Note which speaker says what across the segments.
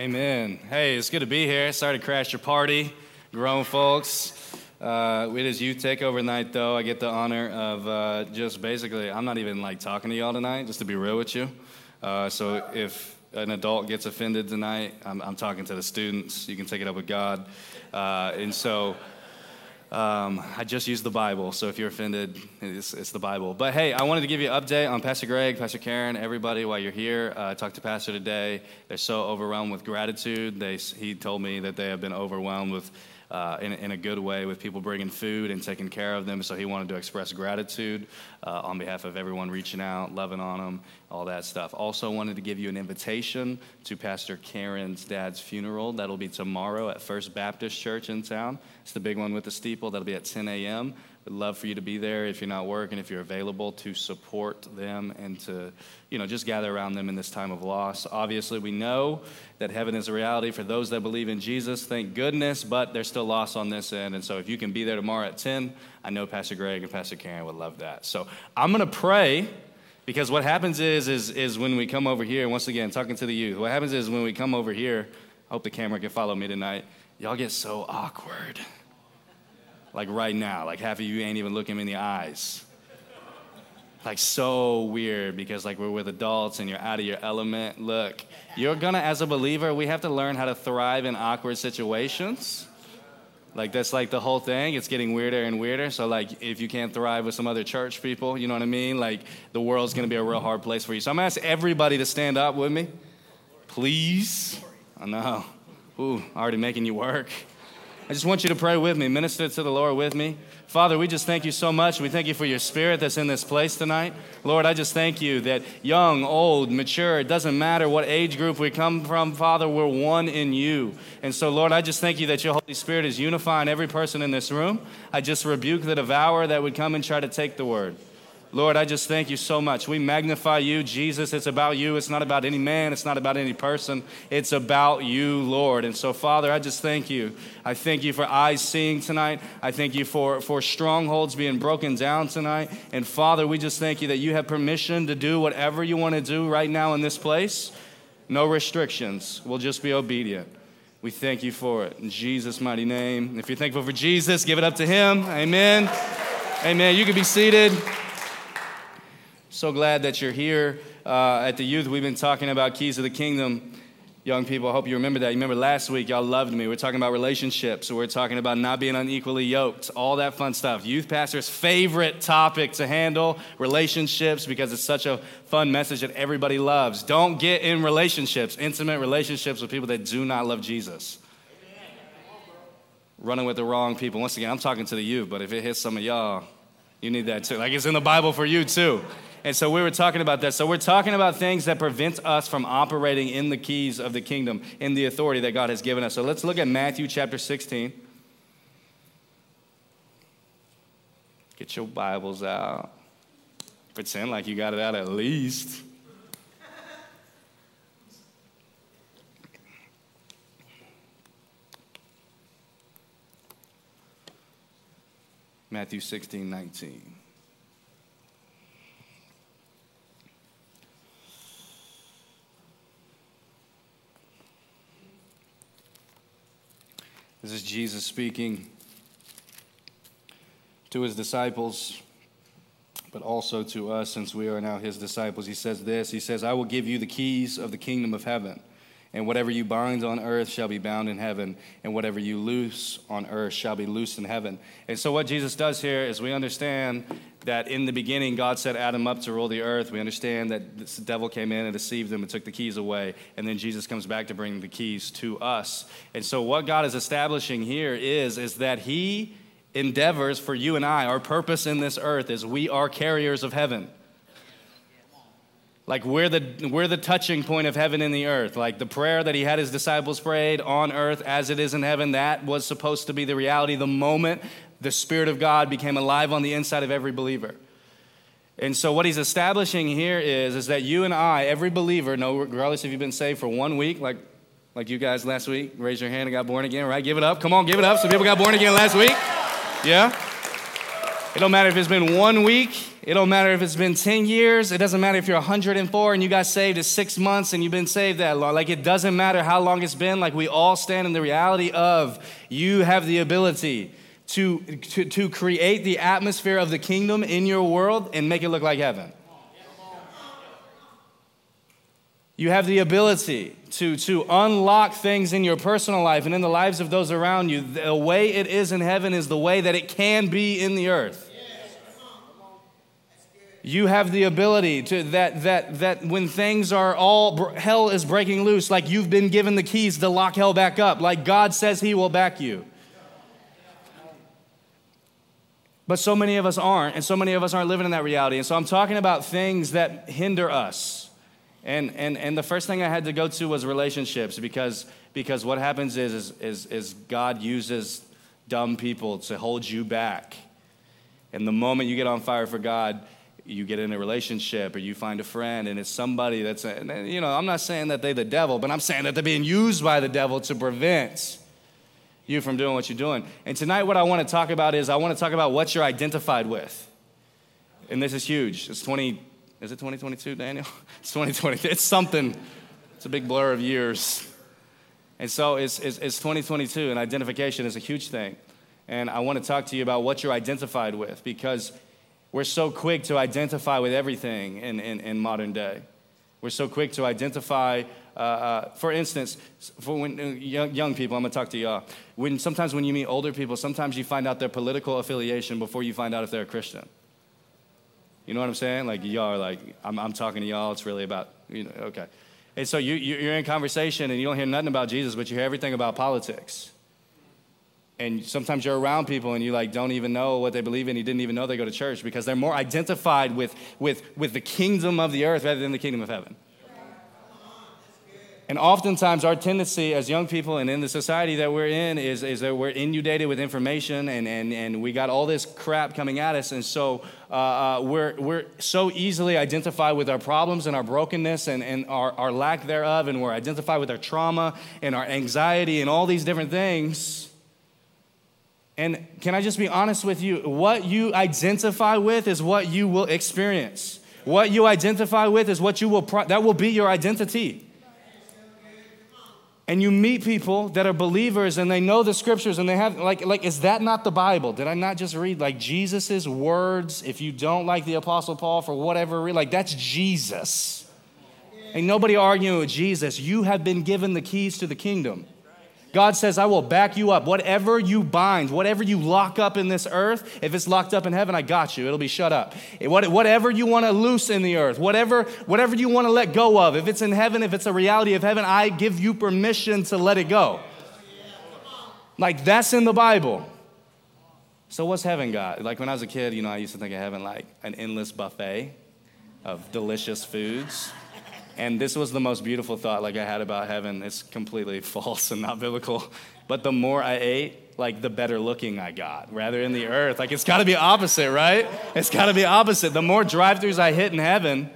Speaker 1: Amen. Hey, it's good to be here. Sorry to crash your party, grown folks. Uh, it is youth takeover night, though. I get the honor of uh, just basically, I'm not even like talking to y'all tonight, just to be real with you. Uh, so if an adult gets offended tonight, I'm, I'm, talking to the students. You can take it up with God. Uh, and so um, I just used the Bible, so if you're offended, it's, it's, the Bible. But hey, I wanted to give you an update on Pastor Greg, Pastor Karen, everybody while you're here. Uh, I talked to Pastor today. They're so overwhelmed with gratitude. They, he told me that they have been overwhelmed with uh, in, in, a good way with people bringing food and taking care of them. So he wanted to express gratitude uh, on behalf of everyone reaching out, loving on them, all that stuff. Also wanted to give you an invitation to Pastor Karen's dad's funeral. That'll be tomorrow at First Baptist Church in town. It's the big one with the steeple. That'll be at 10 a.m. Love for you to be there if you're not working, if you're available to support them and to, you know, just gather around them in this time of loss. Obviously, we know that heaven is a reality for those that believe in Jesus. Thank goodness, but there's still loss on this end. And so if you can be there tomorrow at 10, I know Pastor Greg and Pastor Karen would love that. So I'm going to pray because what happens is, is, is when we come over here, once again, talking to the youth, what happens is when we come over here, I hope the camera can follow me tonight, y'all get so awkward like right now. Like half of you ain't even looking me in the eyes. Like so weird because like we're with adults and you're out of your element. Look, you're gonna, as a believer, we have to learn how to thrive in awkward situations. Like that's like the whole thing. It's getting weirder and weirder. So like if you can't thrive with some other church people, you know what I mean? Like the world's gonna be a real hard place for you. So I'm gonna ask everybody to stand up with me. Please. I know. Ooh, already making you work. I just want you to pray with me, minister to the Lord with me. Father, we just thank you so much. We thank you for your spirit that's in this place tonight. Lord, I just thank you that young, old, mature, it doesn't matter what age group we come from, Father, we're one in you. And so, Lord, I just thank you that your Holy Spirit is unifying every person in this room. I just rebuke the devourer that would come and try to take the word. Lord, I just thank you so much. We magnify you, Jesus. It's about you. It's not about any man. It's not about any person. It's about you, Lord. And so, Father, I just thank you. I thank you for eyes seeing tonight. I thank you for, for strongholds being broken down tonight. And, Father, we just thank you that you have permission to do whatever you want to do right now in this place. No restrictions. We'll just be obedient. We thank you for it. In Jesus' mighty name. If you're thankful for Jesus, give it up to him. Amen. Amen. You can be seated. So glad that you're here uh, at the youth. We've been talking about keys of the kingdom. Young people, I hope you remember that. You remember last week, y'all loved me. We're talking about relationships. We're talking about not being unequally yoked, all that fun stuff. Youth pastor's favorite topic to handle relationships because it's such a fun message that everybody loves. Don't get in relationships, intimate relationships with people that do not love Jesus. Running with the wrong people. Once again, I'm talking to the youth, but if it hits some of y'all, you need that too. Like it's in the Bible for you too. And so we were talking about that. So we're talking about things that prevent us from operating in the keys of the kingdom, in the authority that God has given us. So let's look at Matthew chapter 16. Get your Bibles out. Pretend like you got it out at least. Matthew 16, 19. This is Jesus speaking to his disciples, but also to us since we are now his disciples. He says this He says, I will give you the keys of the kingdom of heaven. And whatever you bind on earth shall be bound in heaven, and whatever you loose on earth shall be loosed in heaven. And so, what Jesus does here is we understand that in the beginning, God set Adam up to rule the earth. We understand that the devil came in and deceived them and took the keys away. And then Jesus comes back to bring the keys to us. And so, what God is establishing here is, is that He endeavors for you and I, our purpose in this earth is we are carriers of heaven. Like we're the, we're the touching point of heaven and the earth. Like the prayer that he had his disciples prayed on earth as it is in heaven, that was supposed to be the reality the moment the Spirit of God became alive on the inside of every believer. And so what he's establishing here is, is that you and I, every believer, no, regardless if you've been saved for one week, like, like you guys last week, raise your hand and got born again, right? Give it up. Come on, give it up. Some people got born again last week. Yeah? It don't matter if it's been one week. It don't matter if it's been 10 years. It doesn't matter if you're 104 and you got saved at six months and you've been saved that long. Like, it doesn't matter how long it's been. Like, we all stand in the reality of you have the ability to, to, to create the atmosphere of the kingdom in your world and make it look like heaven. You have the ability to, to unlock things in your personal life and in the lives of those around you. The way it is in heaven is the way that it can be in the earth. You have the ability to that that that when things are all hell is breaking loose, like you've been given the keys to lock hell back up, like God says He will back you. But so many of us aren't, and so many of us aren't living in that reality. And so I'm talking about things that hinder us and, and, and the first thing I had to go to was relationships because, because what happens is, is, is, is God uses dumb people to hold you back. And the moment you get on fire for God, you get in a relationship or you find a friend and it's somebody that's, a, you know, I'm not saying that they're the devil, but I'm saying that they're being used by the devil to prevent you from doing what you're doing. And tonight, what I want to talk about is I want to talk about what you're identified with. And this is huge. It's 20, is it 2022, Daniel? It's 2020. It's something. It's a big blur of years. And so it's, it's, it's 2022, and identification is a huge thing. And I want to talk to you about what you're identified with because we're so quick to identify with everything in, in, in modern day. We're so quick to identify, uh, uh, for instance, for when uh, young, young people, I'm gonna talk to y'all. When sometimes when you meet older people, sometimes you find out their political affiliation before you find out if they're a Christian. You know what I'm saying? Like y'all are like, I'm, I'm talking to y'all. It's really about, you know, okay. And so you, you're in conversation and you don't hear nothing about Jesus, but you hear everything about politics. And sometimes you're around people and you like don't even know what they believe in. You didn't even know they go to church because they're more identified with, with, with the kingdom of the earth rather than the kingdom of heaven. And oftentimes, our tendency as young people and in the society that we're in is, is that we're inundated with information and, and, and we got all this crap coming at us. And so uh, uh, we're, we're so easily identified with our problems and our brokenness and, and our, our lack thereof. And we're identified with our trauma and our anxiety and all these different things. And can I just be honest with you? What you identify with is what you will experience. What you identify with is what you will, pro- that will be your identity and you meet people that are believers and they know the scriptures and they have like like is that not the bible? Did i not just read like jesus's words? If you don't like the apostle paul for whatever reason like that's jesus. Ain't nobody arguing with jesus. You have been given the keys to the kingdom God says, I will back you up. Whatever you bind, whatever you lock up in this earth, if it's locked up in heaven, I got you. It'll be shut up. Whatever you want to loose in the earth, whatever, whatever you want to let go of, if it's in heaven, if it's a reality of heaven, I give you permission to let it go. Like that's in the Bible. So what's heaven got? Like when I was a kid, you know, I used to think of heaven like an endless buffet of delicious foods. And this was the most beautiful thought like I had about heaven. It's completely false and not biblical. But the more I ate, like the better looking I got, rather in the earth. Like it's got to be opposite, right? It's got to be opposite. The more drive-throughs I hit in heaven,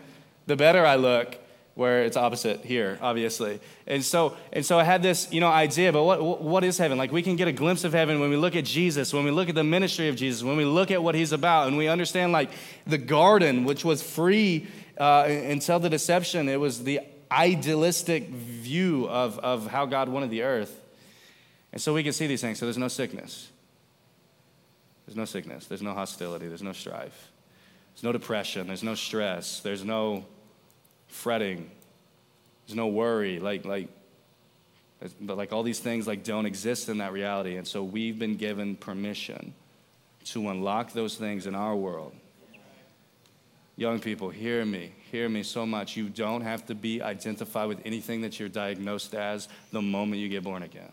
Speaker 1: the better I look. Where it's opposite here, obviously, and so and so I had this, you know, idea. But what what is heaven? Like we can get a glimpse of heaven when we look at Jesus, when we look at the ministry of Jesus, when we look at what He's about, and we understand like the garden, which was free uh, until the deception, it was the idealistic view of, of how God wanted the earth. And so we can see these things. So there's no sickness. There's no sickness. There's no hostility. There's no strife. There's no depression. There's no stress. There's no fretting. There's no worry. Like, like, but like all these things like don't exist in that reality. And so we've been given permission to unlock those things in our world Young people, hear me, hear me so much. You don't have to be identified with anything that you're diagnosed as the moment you get born again.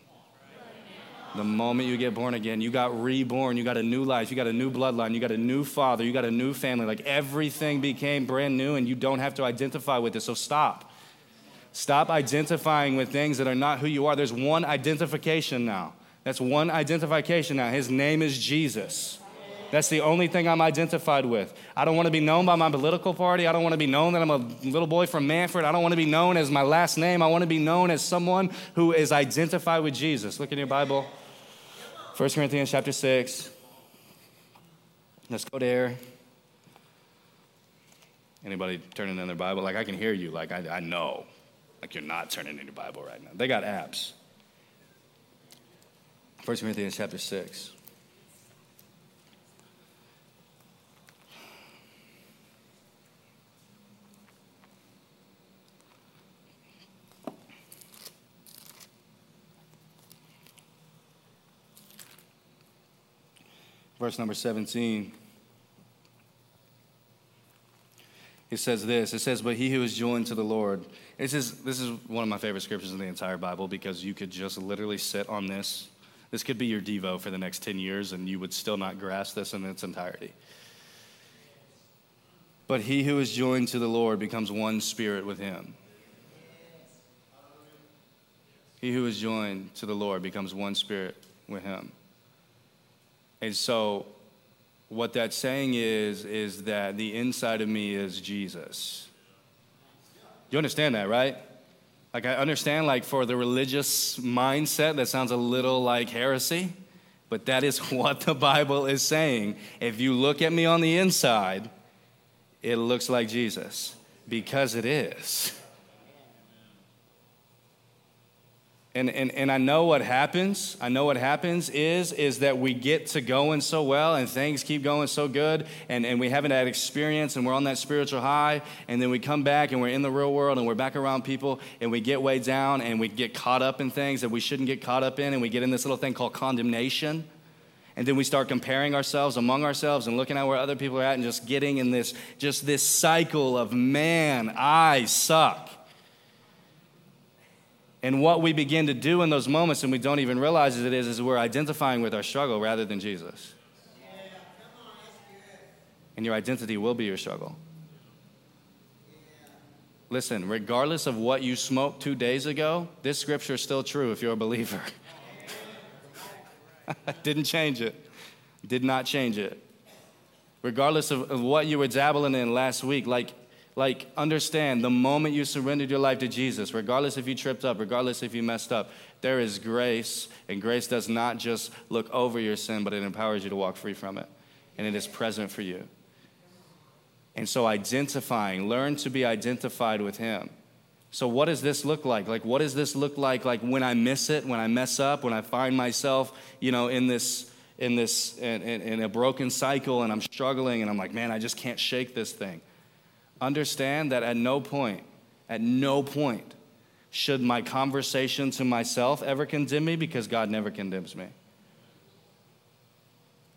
Speaker 1: The moment you get born again, you got reborn, you got a new life, you got a new bloodline, you got a new father, you got a new family. Like everything became brand new, and you don't have to identify with it. So stop. Stop identifying with things that are not who you are. There's one identification now. That's one identification now. His name is Jesus. That's the only thing I'm identified with. I don't want to be known by my political party. I don't want to be known that I'm a little boy from Mannford. I don't want to be known as my last name. I want to be known as someone who is identified with Jesus. Look in your Bible. 1 Corinthians chapter 6. Let's go there. Anybody turning in their Bible? Like, I can hear you. Like, I, I know. Like, you're not turning in your Bible right now. They got apps. 1 Corinthians chapter 6. Verse number 17. It says this. It says, But he who is joined to the Lord. This is, this is one of my favorite scriptures in the entire Bible because you could just literally sit on this this could be your Devo for the next 10 years, and you would still not grasp this in its entirety. But he who is joined to the Lord becomes one spirit with him. He who is joined to the Lord becomes one spirit with him. And so, what that's saying is, is that the inside of me is Jesus. You understand that, right? Like, I understand, like, for the religious mindset, that sounds a little like heresy, but that is what the Bible is saying. If you look at me on the inside, it looks like Jesus because it is. And, and, and I know what happens. I know what happens is, is that we get to going so well and things keep going so good and, and we haven't had experience and we're on that spiritual high and then we come back and we're in the real world and we're back around people and we get way down and we get caught up in things that we shouldn't get caught up in and we get in this little thing called condemnation. And then we start comparing ourselves among ourselves and looking at where other people are at and just getting in this just this cycle of man, I suck. And what we begin to do in those moments, and we don't even realize it is, is we're identifying with our struggle rather than Jesus. And your identity will be your struggle. Listen, regardless of what you smoked two days ago, this scripture is still true if you're a believer. Didn't change it. Did not change it. Regardless of, of what you were dabbling in last week, like like, understand the moment you surrendered your life to Jesus, regardless if you tripped up, regardless if you messed up, there is grace. And grace does not just look over your sin, but it empowers you to walk free from it. And it is present for you. And so, identifying, learn to be identified with Him. So, what does this look like? Like, what does this look like? Like, when I miss it, when I mess up, when I find myself, you know, in this, in this, in, in, in a broken cycle, and I'm struggling, and I'm like, man, I just can't shake this thing understand that at no point, at no point, should my conversation to myself ever condemn me because God never condemns me.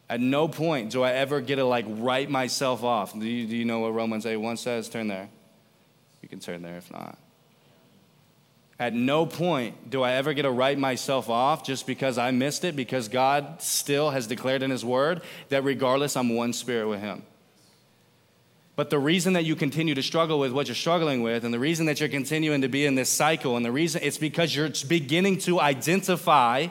Speaker 1: At no point do I ever get to like write myself off. Do you, do you know what Romans 8 1 says? Turn there. You can turn there if not. At no point do I ever get to write myself off just because I missed it, because God still has declared in His Word that regardless, I'm one spirit with Him. But the reason that you continue to struggle with what you're struggling with, and the reason that you're continuing to be in this cycle, and the reason it's because you're beginning to identify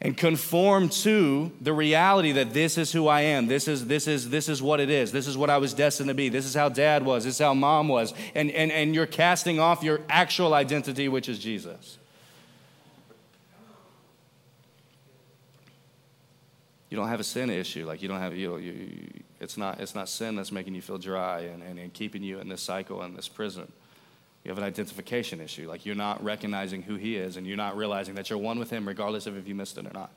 Speaker 1: and conform to the reality that this is who I am. This is, this is, this is what it is. This is what I was destined to be. This is how dad was. This is how mom was. And, and, and you're casting off your actual identity, which is Jesus. You don't have a sin issue. Like you don't have, you, you, it's not, it's not sin that's making you feel dry and, and, and keeping you in this cycle and this prison. You have an identification issue. Like you're not recognizing who He is and you're not realizing that you're one with Him regardless of if you missed it or not.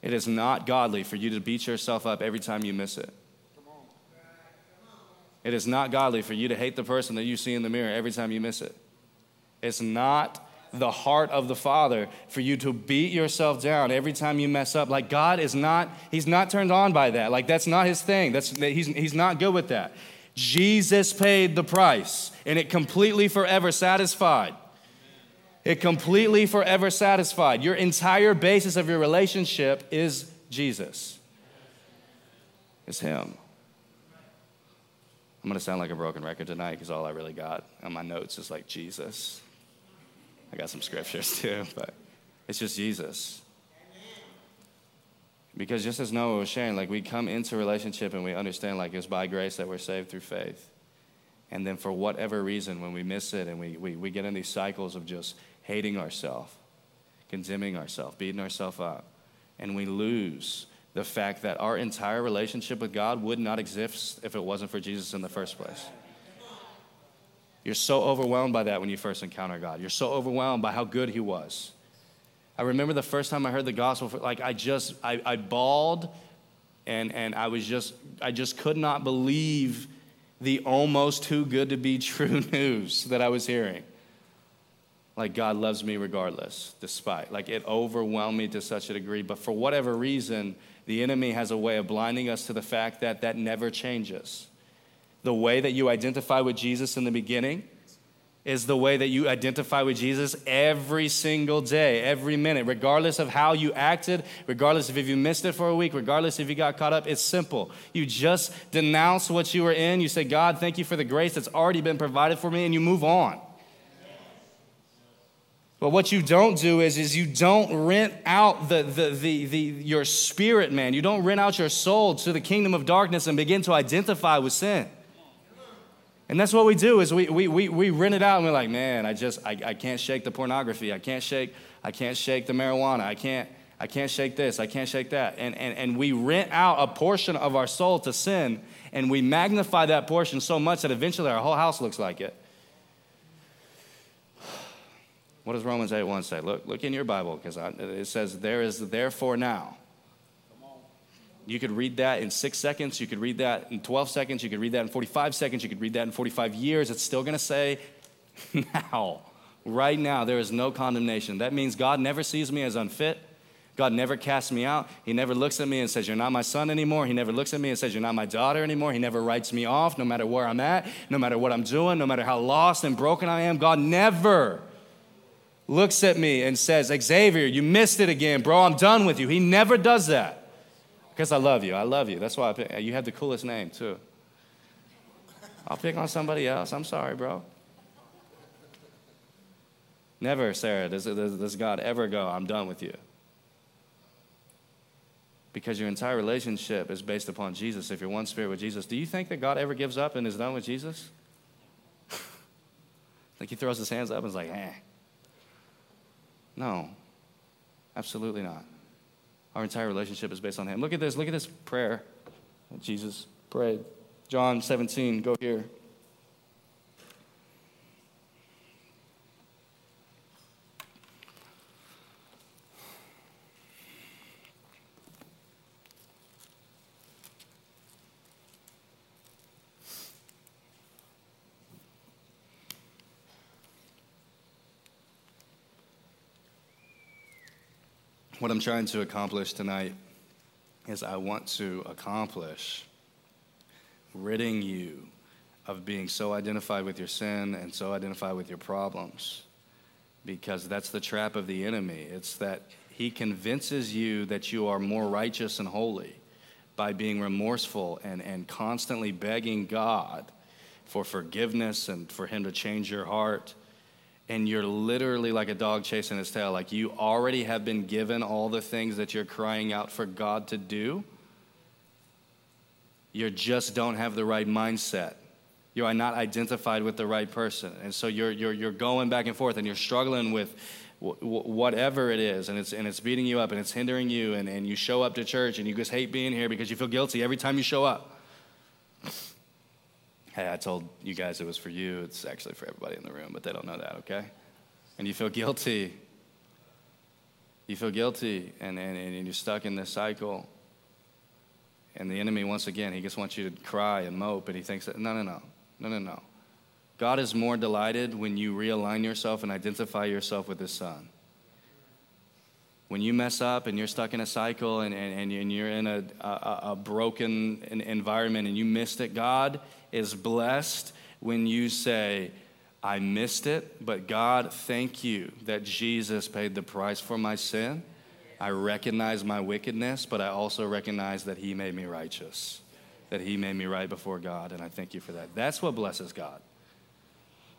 Speaker 1: It is not godly for you to beat yourself up every time you miss it. It is not godly for you to hate the person that you see in the mirror every time you miss it. It's not the heart of the Father for you to beat yourself down every time you mess up. Like God is not, He's not turned on by that. Like that's not His thing. That's, he's, he's not good with that. Jesus paid the price and it completely forever satisfied. It completely forever satisfied. Your entire basis of your relationship is Jesus. It's Him. I'm going to sound like a broken record tonight because all I really got on my notes is like Jesus. I got some scriptures too, but it's just Jesus. Because just as Noah was sharing, like we come into relationship and we understand like it's by grace that we're saved through faith. And then for whatever reason, when we miss it and we, we, we get in these cycles of just hating ourselves, condemning ourselves, beating ourselves up, and we lose the fact that our entire relationship with God would not exist if it wasn't for Jesus in the first place. You're so overwhelmed by that when you first encounter God. You're so overwhelmed by how good He was. I remember the first time I heard the gospel, like I just, I, I bawled and, and I was just, I just could not believe the almost too good to be true news that I was hearing. Like God loves me regardless, despite. Like it overwhelmed me to such a degree. But for whatever reason, the enemy has a way of blinding us to the fact that that never changes. The way that you identify with Jesus in the beginning is the way that you identify with Jesus every single day, every minute, regardless of how you acted, regardless of if you missed it for a week, regardless if you got caught up. It's simple. You just denounce what you were in. You say, God, thank you for the grace that's already been provided for me, and you move on. But what you don't do is, is you don't rent out the, the, the, the, your spirit, man. You don't rent out your soul to the kingdom of darkness and begin to identify with sin. And that's what we do is we, we, we, we rent it out and we're like, man, I just, I, I can't shake the pornography. I can't shake, I can't shake the marijuana. I can't, I can't shake this. I can't shake that. And, and, and we rent out a portion of our soul to sin and we magnify that portion so much that eventually our whole house looks like it. What does Romans 8 1 say? Look, look in your Bible because it says, There is therefore now. You could read that in six seconds. You could read that in 12 seconds. You could read that in 45 seconds. You could read that in 45 years. It's still going to say, now, right now, there is no condemnation. That means God never sees me as unfit. God never casts me out. He never looks at me and says, You're not my son anymore. He never looks at me and says, You're not my daughter anymore. He never writes me off, no matter where I'm at, no matter what I'm doing, no matter how lost and broken I am. God never looks at me and says, Xavier, you missed it again, bro. I'm done with you. He never does that. Because I love you. I love you. That's why I pick, you have the coolest name, too. I'll pick on somebody else. I'm sorry, bro. Never, Sarah, does, does, does God ever go, I'm done with you. Because your entire relationship is based upon Jesus. If you're one spirit with Jesus, do you think that God ever gives up and is done with Jesus? like he throws his hands up and is like, eh. No, absolutely not. Our entire relationship is based on Him. Look at this. Look at this prayer Jesus prayed. John 17, go here. What I'm trying to accomplish tonight is I want to accomplish ridding you of being so identified with your sin and so identified with your problems. Because that's the trap of the enemy. It's that he convinces you that you are more righteous and holy by being remorseful and, and constantly begging God for forgiveness and for him to change your heart and you're literally like a dog chasing its tail. Like you already have been given all the things that you're crying out for God to do. You just don't have the right mindset. You are not identified with the right person. And so you're, you're, you're going back and forth and you're struggling with whatever it is and it's, and it's beating you up and it's hindering you and, and you show up to church and you just hate being here because you feel guilty every time you show up hey, I told you guys it was for you. It's actually for everybody in the room, but they don't know that, okay? And you feel guilty. You feel guilty, and, and, and you're stuck in this cycle. And the enemy, once again, he just wants you to cry and mope, and he thinks that, no, no, no, no, no, no. God is more delighted when you realign yourself and identify yourself with his son. When you mess up and you're stuck in a cycle and, and, and you're in a, a, a broken environment and you missed it, God is blessed when you say, I missed it, but God, thank you that Jesus paid the price for my sin. I recognize my wickedness, but I also recognize that He made me righteous, that He made me right before God, and I thank you for that. That's what blesses God.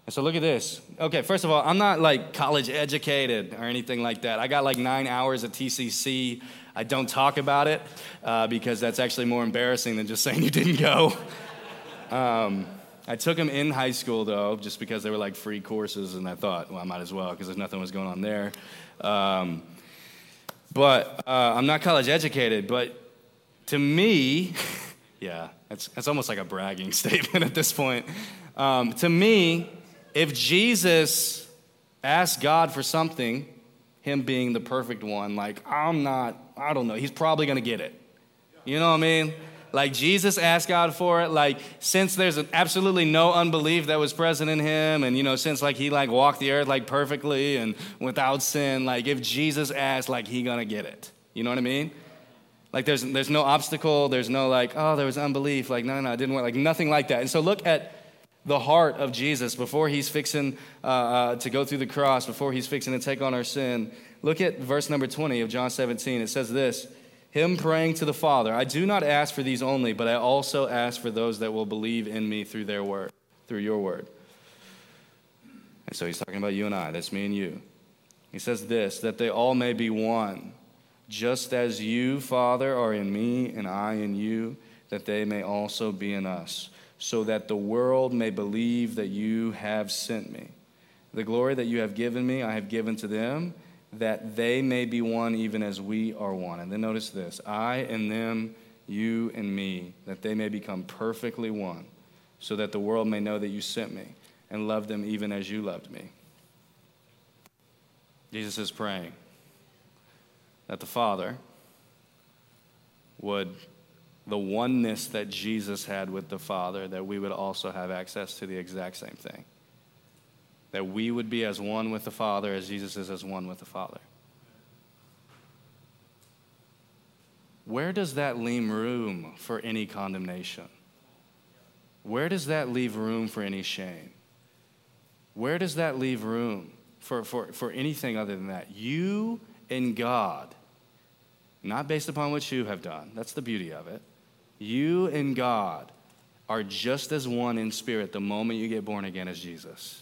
Speaker 1: And so look at this. Okay, first of all, I'm not like college educated or anything like that. I got like nine hours at TCC. I don't talk about it uh, because that's actually more embarrassing than just saying you didn't go. Um, I took them in high school though, just because they were like free courses, and I thought, well, I might as well because there's nothing was going on there. Um, but uh, I'm not college educated, but to me, yeah, it's, it's almost like a bragging statement at this point. Um, to me, if Jesus asked God for something, him being the perfect one, like, I'm not, I don't know, he's probably gonna get it. You know what I mean? Like Jesus asked God for it. Like since there's absolutely no unbelief that was present in him, and you know since like he like walked the earth like perfectly and without sin, like if Jesus asked, like he gonna get it. You know what I mean? Like there's there's no obstacle. There's no like oh there was unbelief. Like no no no it didn't work. Like nothing like that. And so look at the heart of Jesus before he's fixing uh, uh, to go through the cross, before he's fixing to take on our sin. Look at verse number 20 of John 17. It says this him praying to the Father, I do not ask for these only, but I also ask for those that will believe in me through their word, through your word. And so he's talking about you and I. That's me and you. He says this that they all may be one, just as you, Father, are in me and I in you, that they may also be in us, so that the world may believe that you have sent me. The glory that you have given me, I have given to them that they may be one even as we are one. And then notice this I and them, you and me, that they may become perfectly one, so that the world may know that you sent me and loved them even as you loved me. Jesus is praying that the Father would, the oneness that Jesus had with the Father, that we would also have access to the exact same thing that we would be as one with the Father as Jesus is as one with the Father. Where does that leave room for any condemnation? Where does that leave room for any shame? Where does that leave room for, for, for anything other than that? You and God, not based upon what you have done, that's the beauty of it. You and God are just as one in spirit the moment you get born again as Jesus.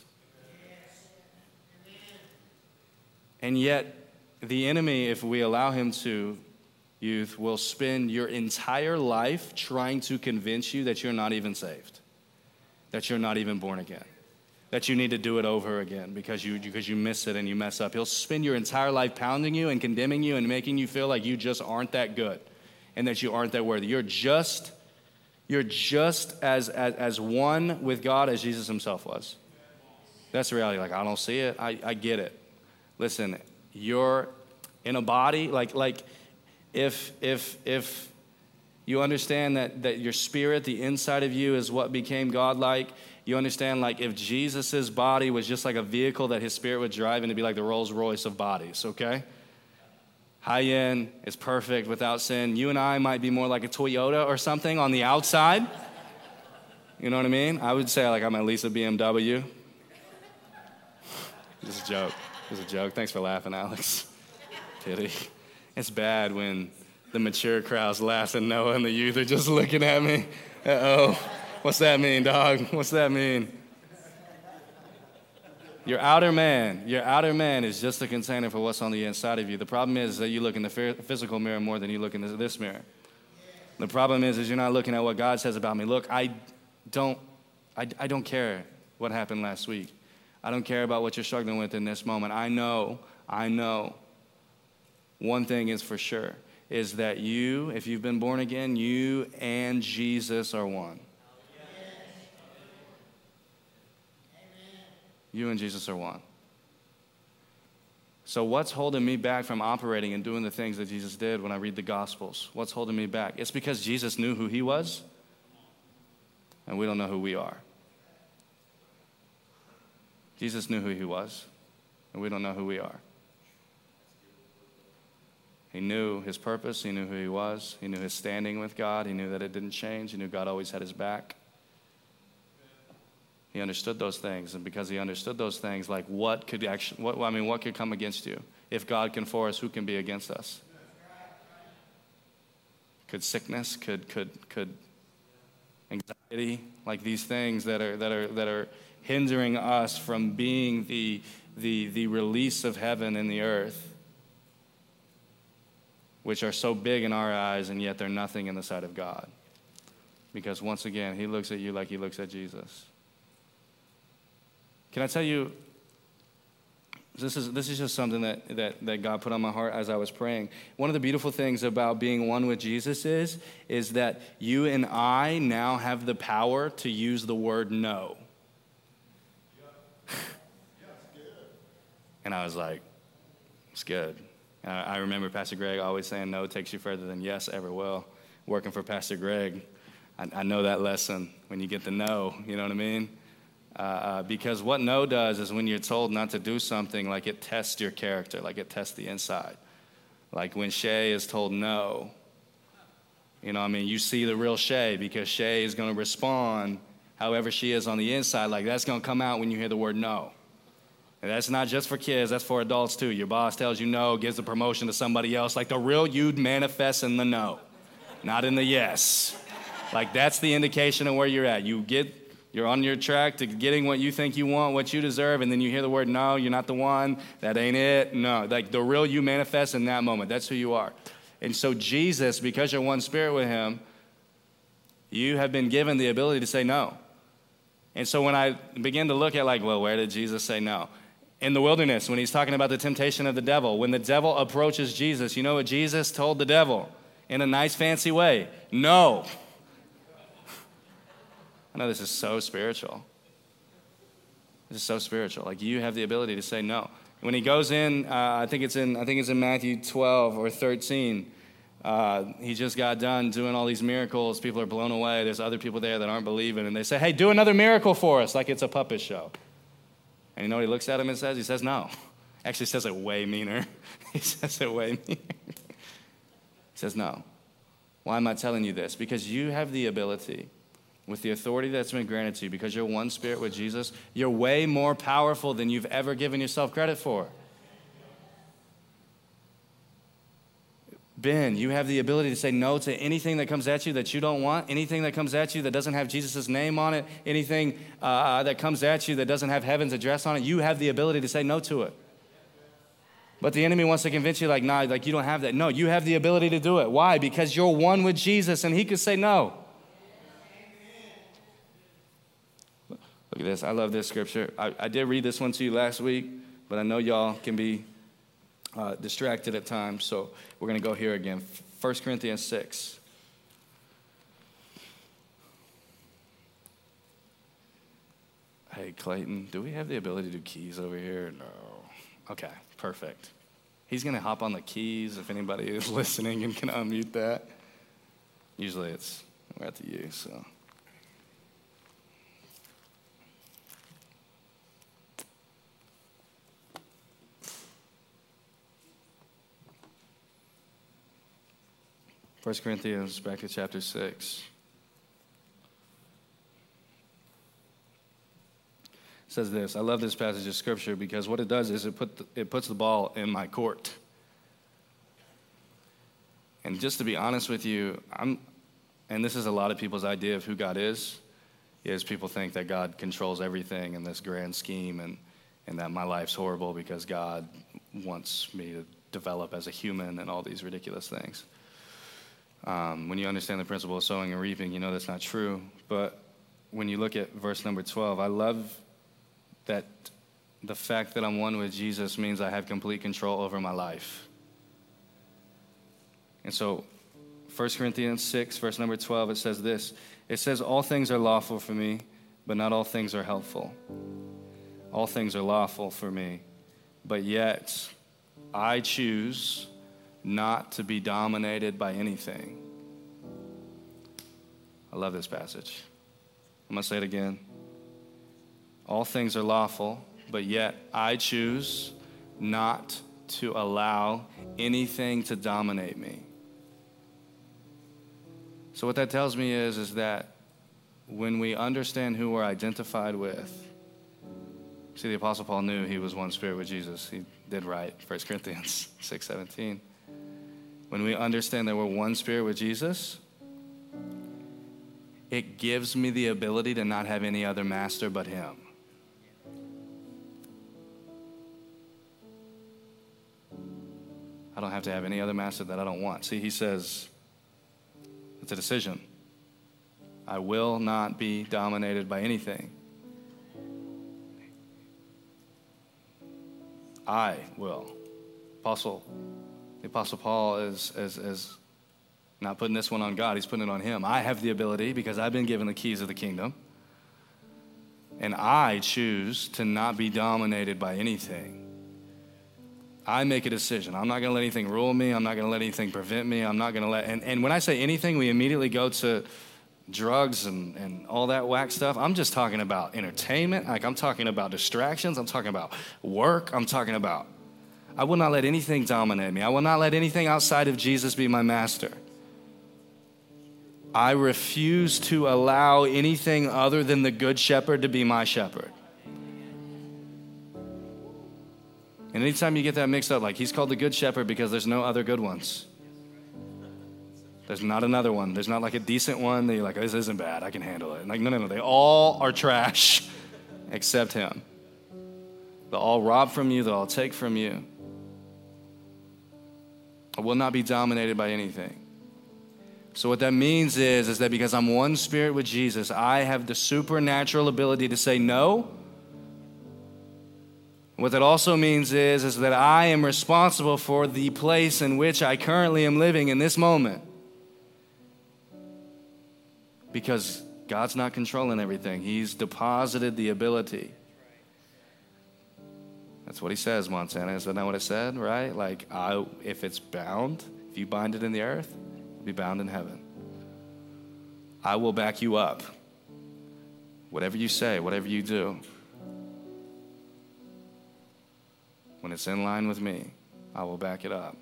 Speaker 1: And yet, the enemy, if we allow him to, youth, will spend your entire life trying to convince you that you're not even saved, that you're not even born again, that you need to do it over again because you, because you miss it and you mess up. He'll spend your entire life pounding you and condemning you and making you feel like you just aren't that good and that you aren't that worthy. You're just, you're just as, as, as one with God as Jesus himself was. That's the reality. Like, I don't see it. I, I get it. Listen, you're in a body, like, like if, if, if you understand that, that your spirit, the inside of you, is what became godlike, you understand, like, if Jesus' body was just like a vehicle that his spirit would drive in to be like the Rolls Royce of bodies, okay? High end, it's perfect, without sin. You and I might be more like a Toyota or something on the outside. You know what I mean? I would say, like, I'm at least a BMW. Just a joke. Was a joke. Thanks for laughing, Alex. Pity. It's bad when the mature crowd's laughing, Noah and the youth are just looking at me. Uh oh. What's that mean, dog? What's that mean? Your outer man, your outer man is just a container for what's on the inside of you. The problem is that you look in the physical mirror more than you look in this mirror. The problem is, is you're not looking at what God says about me. Look, I don't, I, I don't care what happened last week. I don't care about what you're struggling with in this moment. I know, I know. One thing is for sure is that you, if you've been born again, you and Jesus are one. You and Jesus are one. So, what's holding me back from operating and doing the things that Jesus did when I read the Gospels? What's holding me back? It's because Jesus knew who he was, and we don't know who we are. Jesus knew who he was, and we don't know who we are. He knew his purpose, he knew who he was, he knew his standing with God, he knew that it didn't change, he knew God always had his back. He understood those things, and because he understood those things, like what could actually, what, I mean, what could come against you? If God can for us, who can be against us? Could sickness, could, could, could anxiety, like these things that are, that are, that are hindering us from being the, the, the release of heaven in the earth, which are so big in our eyes, and yet they're nothing in the sight of God. Because once again, He looks at you like He looks at Jesus. Can I tell you, this is, this is just something that, that, that God put on my heart as I was praying. One of the beautiful things about being one with Jesus is, is that you and I now have the power to use the word no. and I was like, it's good. And I, remember Pastor Greg always saying, no takes you further than yes ever will. Working for Pastor Greg, I, I know that lesson when you get the no, you know what I mean? Uh, uh, because what no does is when you're told not to do something, like it tests your character, like it tests the inside. Like when Shay is told no, you know, I mean, you see the real Shay because Shay is going to respond however she is on the inside. Like that's going to come out when you hear the word no. And that's not just for kids, that's for adults too. Your boss tells you no, gives a promotion to somebody else. Like the real you manifests in the no, not in the yes. Like that's the indication of where you're at. You get you're on your track to getting what you think you want, what you deserve, and then you hear the word, no, you're not the one, that ain't it. No, like the real you manifests in that moment. That's who you are. And so, Jesus, because you're one spirit with him, you have been given the ability to say no. And so, when I begin to look at, like, well, where did Jesus say no? In the wilderness, when he's talking about the temptation of the devil, when the devil approaches Jesus, you know what Jesus told the devil in a nice, fancy way? No. I know this is so spiritual. This is so spiritual. Like you have the ability to say no. When he goes in, uh, I think it's in I think it's in Matthew 12 or 13. Uh, he just got done doing all these miracles. People are blown away. There's other people there that aren't believing, and they say, "Hey, do another miracle for us," like it's a puppet show. And you know what he looks at him and says? He says, "No." Actually, says it way meaner. he says it way meaner. he says, "No." Why am I telling you this? Because you have the ability with the authority that's been granted to you because you're one spirit with Jesus, you're way more powerful than you've ever given yourself credit for. Ben, you have the ability to say no to anything that comes at you that you don't want, anything that comes at you that doesn't have Jesus' name on it, anything uh, uh, that comes at you that doesn't have heaven's address on it. You have the ability to say no to it. But the enemy wants to convince you, like, nah, like you don't have that. No, you have the ability to do it. Why? Because you're one with Jesus and he could say no. Look at this. I love this scripture. I, I did read this one to you last week, but I know y'all can be uh, distracted at times, so we're going to go here again. 1 Corinthians 6. Hey, Clayton, do we have the ability to do keys over here? No. Okay, perfect. He's going to hop on the keys if anybody is listening and can unmute that. Usually it's we're at the U, so. 1 Corinthians, back to chapter 6. says this. I love this passage of scripture because what it does is it, put the, it puts the ball in my court. And just to be honest with you, I'm, and this is a lot of people's idea of who God is, is people think that God controls everything in this grand scheme and, and that my life's horrible because God wants me to develop as a human and all these ridiculous things. Um, when you understand the principle of sowing and reaping, you know that's not true. But when you look at verse number 12, I love that the fact that I'm one with Jesus means I have complete control over my life. And so, 1 Corinthians 6, verse number 12, it says this It says, All things are lawful for me, but not all things are helpful. All things are lawful for me, but yet I choose not to be dominated by anything. I love this passage. I'm going to say it again. All things are lawful, but yet I choose not to allow anything to dominate me. So what that tells me is is that when we understand who we're identified with, see the apostle Paul knew he was one spirit with Jesus. He did right, 1 Corinthians 6:17 when we understand that we're one spirit with Jesus, it gives me the ability to not have any other master but Him. I don't have to have any other master that I don't want. See, he says, it's a decision. I will not be dominated by anything. I will. Apostle, the Apostle Paul is, is, is not putting this one on God, he's putting it on him. I have the ability because I've been given the keys of the kingdom. And I choose to not be dominated by anything. I make a decision. I'm not going to let anything rule me. I'm not going to let anything prevent me. I'm not going to let. And, and when I say anything, we immediately go to drugs and, and all that whack stuff. I'm just talking about entertainment. Like, I'm talking about distractions. I'm talking about work. I'm talking about. I will not let anything dominate me. I will not let anything outside of Jesus be my master. I refuse to allow anything other than the good shepherd to be my shepherd. And anytime you get that mixed up, like he's called the good shepherd because there's no other good ones. There's not another one. There's not like a decent one that you're like, this isn't bad. I can handle it. Like, no, no, no. They all are trash except him. They'll all rob from you, they'll all take from you. I will not be dominated by anything. So what that means is, is that because I'm one spirit with Jesus, I have the supernatural ability to say no what that also means is, is that I am responsible for the place in which I currently am living in this moment. Because God's not controlling everything, He's deposited the ability. That's what He says, Montana. Isn't that what it said, right? Like, I, if it's bound, if you bind it in the earth, it'll be bound in heaven. I will back you up. Whatever you say, whatever you do. When it's in line with me, I will back it up.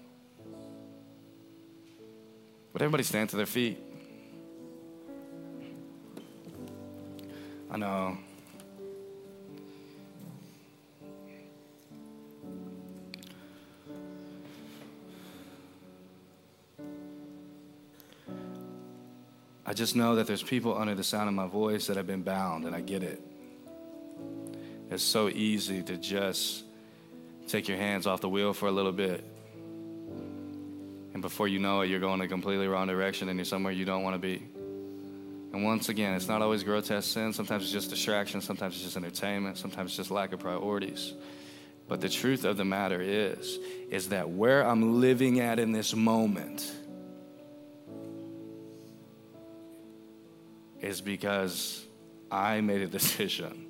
Speaker 1: Would everybody stand to their feet? I know. I just know that there's people under the sound of my voice that have been bound, and I get it. It's so easy to just take your hands off the wheel for a little bit. And before you know it, you're going a completely wrong direction and you're somewhere you don't want to be. And once again, it's not always grotesque sin. Sometimes it's just distraction. Sometimes it's just entertainment. Sometimes it's just lack of priorities. But the truth of the matter is, is that where I'm living at in this moment is because I made a decision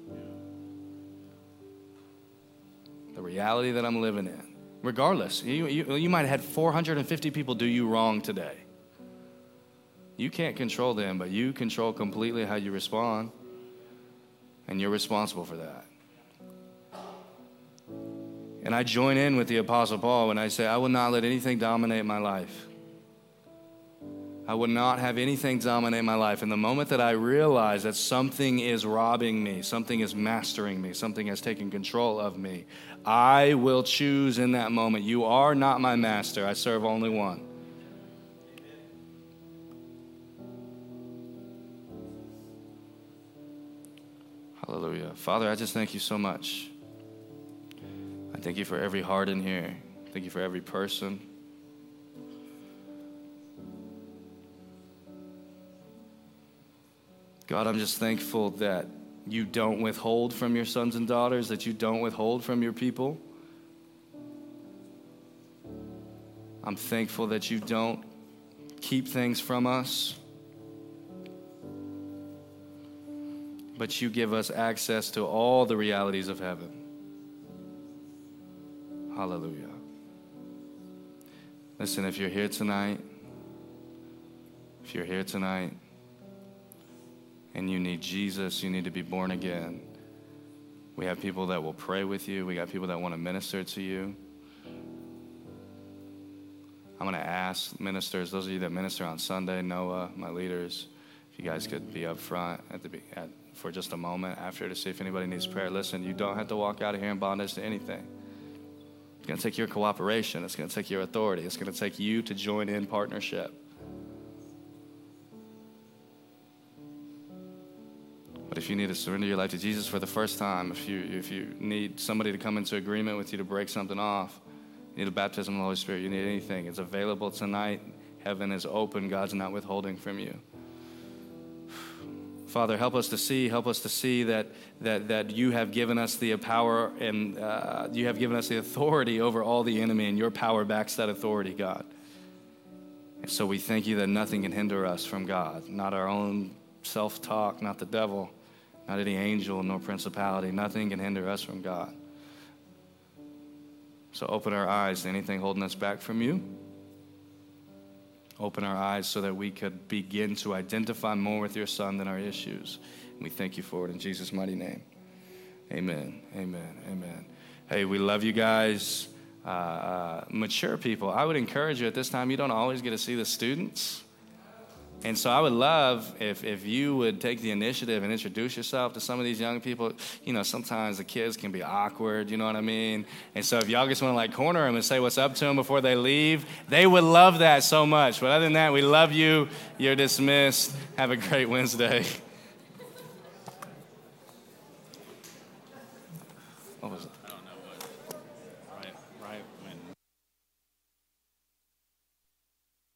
Speaker 1: the reality that I'm living in. Regardless, you, you, you might have had 450 people do you wrong today. You can't control them, but you control completely how you respond, and you're responsible for that. And I join in with the Apostle Paul when I say, I will not let anything dominate my life. I would not have anything dominate my life. And the moment that I realize that something is robbing me, something is mastering me, something has taken control of me, I will choose in that moment. You are not my master, I serve only one. Hallelujah. Father, I just thank you so much. I thank you for every heart in here. Thank you for every person. God, I'm just thankful that you don't withhold from your sons and daughters, that you don't withhold from your people. I'm thankful that you don't keep things from us, but you give us access to all the realities of heaven. Hallelujah. Listen, if you're here tonight, if you're here tonight, and you need Jesus, you need to be born again. We have people that will pray with you, we got people that want to minister to you. I'm going to ask ministers, those of you that minister on Sunday, Noah, my leaders, if you guys could be up front at the at, for just a moment after to see if anybody needs prayer. Listen, you don't have to walk out of here in bondage to anything. It's going to take your cooperation. It's going to take your authority. It's going to take you to join in partnership. But if you need to surrender your life to Jesus for the first time, if you, if you need somebody to come into agreement with you to break something off, you need a baptism of the Holy Spirit, you need anything, it's available tonight. Heaven is open. God's not withholding from you. Father, help us to see, help us to see that, that, that you have given us the power and uh, you have given us the authority over all the enemy, and your power backs that authority, God. And so we thank you that nothing can hinder us from God, not our own self talk, not the devil, not any angel, nor principality. Nothing can hinder us from God. So open our eyes to anything holding us back from you. Open our eyes so that we could begin to identify more with your son than our issues. And we thank you for it in Jesus' mighty name. Amen. Amen. Amen. Hey, we love you guys. Uh, uh, mature people, I would encourage you at this time, you don't always get to see the students. And so I would love if, if you would take the initiative and introduce yourself to some of these young people. You know, sometimes the kids can be awkward, you know what I mean? And so if y'all just want to like corner them and say what's up to them before they leave, they would love that so much. But other than that, we love you. You're dismissed. Have a great Wednesday.